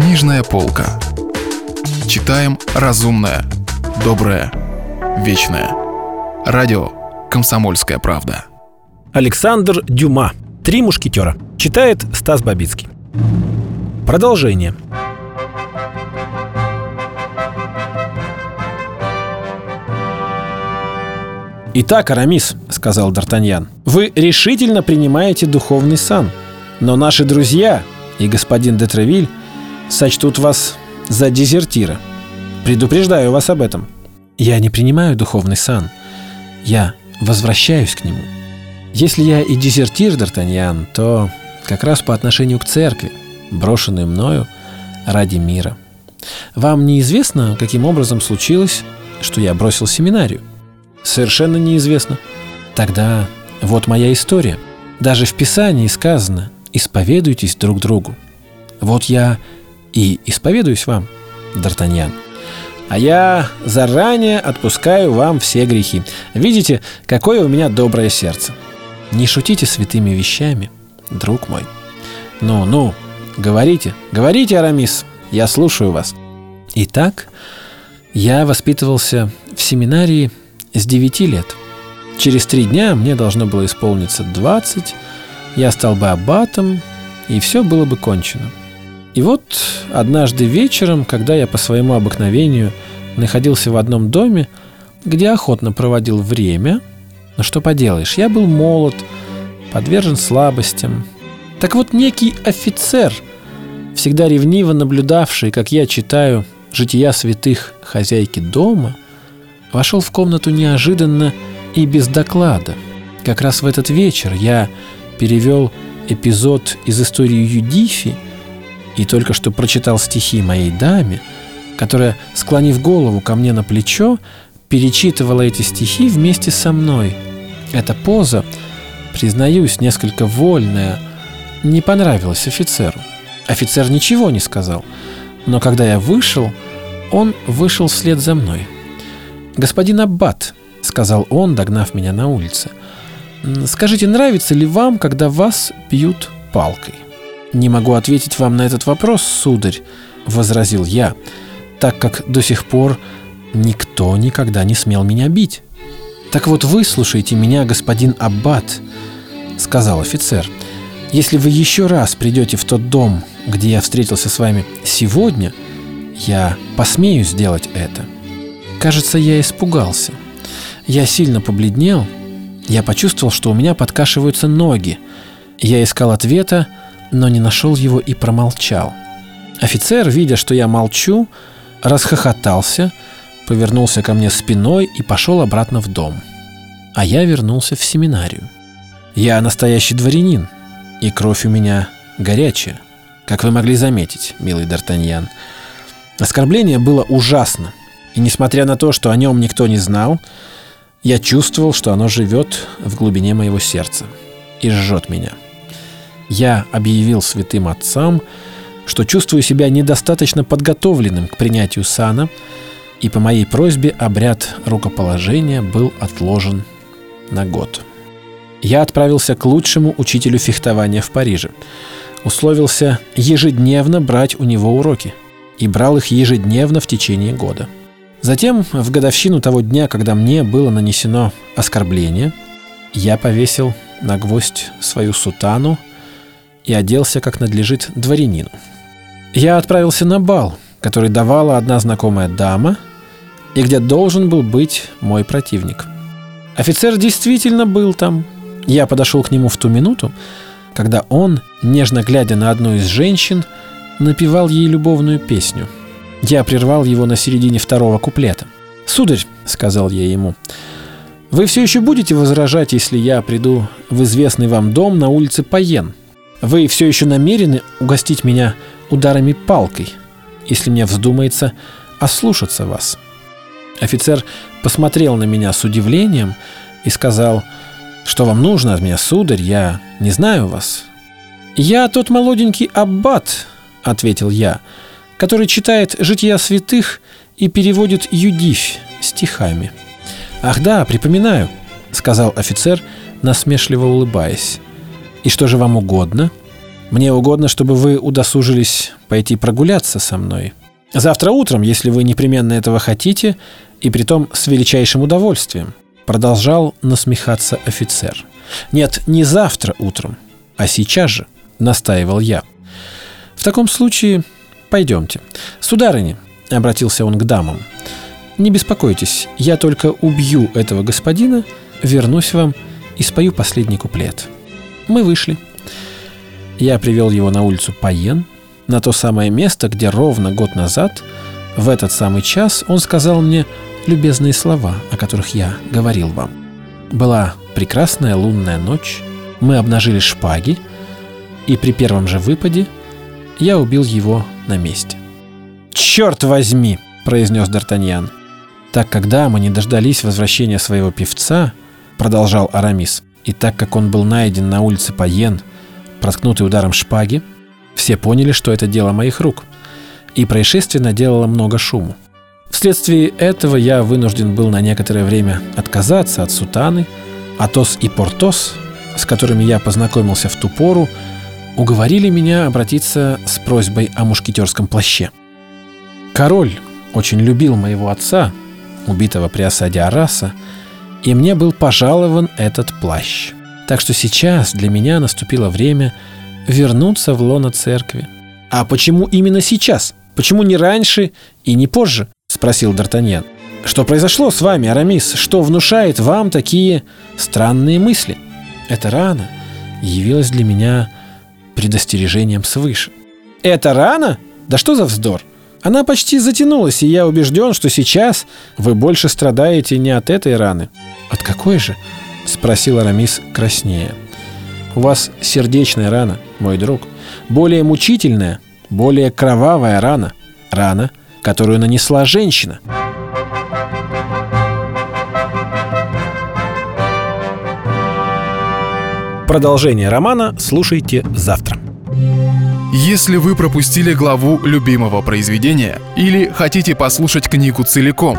Книжная полка. Читаем разумное, доброе, вечное. Радио «Комсомольская правда». Александр Дюма. «Три мушкетера». Читает Стас Бабицкий. Продолжение. «Итак, Арамис», — сказал Д'Артаньян, — «вы решительно принимаете духовный сан. Но наши друзья и господин де Тревиль сочтут вас за дезертира. Предупреждаю вас об этом. Я не принимаю духовный сан. Я возвращаюсь к нему. Если я и дезертир, Д'Артаньян, то как раз по отношению к церкви, брошенной мною ради мира. Вам неизвестно, каким образом случилось, что я бросил семинарию? Совершенно неизвестно. Тогда вот моя история. Даже в Писании сказано «исповедуйтесь друг другу». Вот я и исповедуюсь вам, Д'Артаньян. А я заранее отпускаю вам все грехи. Видите, какое у меня доброе сердце. Не шутите святыми вещами, друг мой. Ну, ну, говорите, говорите, Арамис, я слушаю вас. Итак, я воспитывался в семинарии с 9 лет. Через три дня мне должно было исполниться 20, я стал бы аббатом, и все было бы кончено. И вот однажды вечером, когда я по своему обыкновению находился в одном доме, где охотно проводил время, но что поделаешь, я был молод, подвержен слабостям. Так вот, некий офицер, всегда ревниво наблюдавший, как я читаю «Жития святых хозяйки дома», вошел в комнату неожиданно и без доклада. Как раз в этот вечер я перевел эпизод из истории Юдифи – и только что прочитал стихи моей даме, которая, склонив голову ко мне на плечо, перечитывала эти стихи вместе со мной. Эта поза, признаюсь, несколько вольная, не понравилась офицеру. Офицер ничего не сказал, но когда я вышел, он вышел вслед за мной. «Господин Аббат», — сказал он, догнав меня на улице, — «скажите, нравится ли вам, когда вас бьют палкой?» «Не могу ответить вам на этот вопрос, сударь», — возразил я, «так как до сих пор никто никогда не смел меня бить». «Так вот, выслушайте меня, господин Аббат», — сказал офицер. «Если вы еще раз придете в тот дом, где я встретился с вами сегодня, я посмею сделать это». Кажется, я испугался. Я сильно побледнел. Я почувствовал, что у меня подкашиваются ноги. Я искал ответа, но не нашел его и промолчал. Офицер, видя, что я молчу, расхохотался, повернулся ко мне спиной и пошел обратно в дом. А я вернулся в семинарию. Я настоящий дворянин, и кровь у меня горячая, как вы могли заметить, милый Д'Артаньян. Оскорбление было ужасно, и несмотря на то, что о нем никто не знал, я чувствовал, что оно живет в глубине моего сердца и жжет меня – я объявил святым отцам, что чувствую себя недостаточно подготовленным к принятию сана, и по моей просьбе обряд рукоположения был отложен на год. Я отправился к лучшему учителю фехтования в Париже. Условился ежедневно брать у него уроки и брал их ежедневно в течение года. Затем, в годовщину того дня, когда мне было нанесено оскорбление, я повесил на гвоздь свою сутану и оделся, как надлежит, дворянину. Я отправился на бал, который давала одна знакомая дама, и где должен был быть мой противник. Офицер действительно был там. Я подошел к нему в ту минуту, когда он, нежно глядя на одну из женщин, напевал ей любовную песню. Я прервал его на середине второго куплета. «Сударь», — сказал я ему, — «вы все еще будете возражать, если я приду в известный вам дом на улице Паен?» Вы все еще намерены угостить меня ударами палкой, если мне вздумается ослушаться вас. Офицер посмотрел на меня с удивлением и сказал, что вам нужно от меня, сударь, я не знаю вас. Я тот молоденький аббат, ответил я, который читает «Жития святых» и переводит «Юдифь» стихами. «Ах да, припоминаю», — сказал офицер, насмешливо улыбаясь. «И что же вам угодно?» Мне угодно, чтобы вы удосужились пойти прогуляться со мной. Завтра утром, если вы непременно этого хотите, и притом с величайшим удовольствием. Продолжал насмехаться офицер. Нет, не завтра утром, а сейчас же, настаивал я. В таком случае пойдемте. Сударыня, обратился он к дамам, не беспокойтесь, я только убью этого господина, вернусь вам и спою последний куплет. Мы вышли. Я привел его на улицу Паен, на то самое место, где ровно год назад, в этот самый час, он сказал мне любезные слова, о которых я говорил вам. Была прекрасная лунная ночь, мы обнажили шпаги, и при первом же выпаде я убил его на месте. «Черт возьми!» – произнес Д'Артаньян. Так когда мы не дождались возвращения своего певца, продолжал Арамис, и так как он был найден на улице Паен, проткнутый ударом шпаги, все поняли, что это дело моих рук, и происшествие наделало много шуму. Вследствие этого я вынужден был на некоторое время отказаться от сутаны, Атос и Портос, с которыми я познакомился в ту пору, уговорили меня обратиться с просьбой о мушкетерском плаще. Король очень любил моего отца, убитого при осаде Араса, и мне был пожалован этот плащ. Так что сейчас для меня наступило время вернуться в лоно церкви. А почему именно сейчас? Почему не раньше и не позже? Спросил Д'Артаньян. Что произошло с вами, Арамис? Что внушает вам такие странные мысли? Эта рана явилась для меня предостережением свыше. Это рана? Да что за вздор? Она почти затянулась, и я убежден, что сейчас вы больше страдаете не от этой раны. От какой же? Спросил Арамис краснее. У вас сердечная рана, мой друг. Более мучительная, более кровавая рана. Рана, которую нанесла женщина. Продолжение романа слушайте завтра. Если вы пропустили главу любимого произведения или хотите послушать книгу целиком,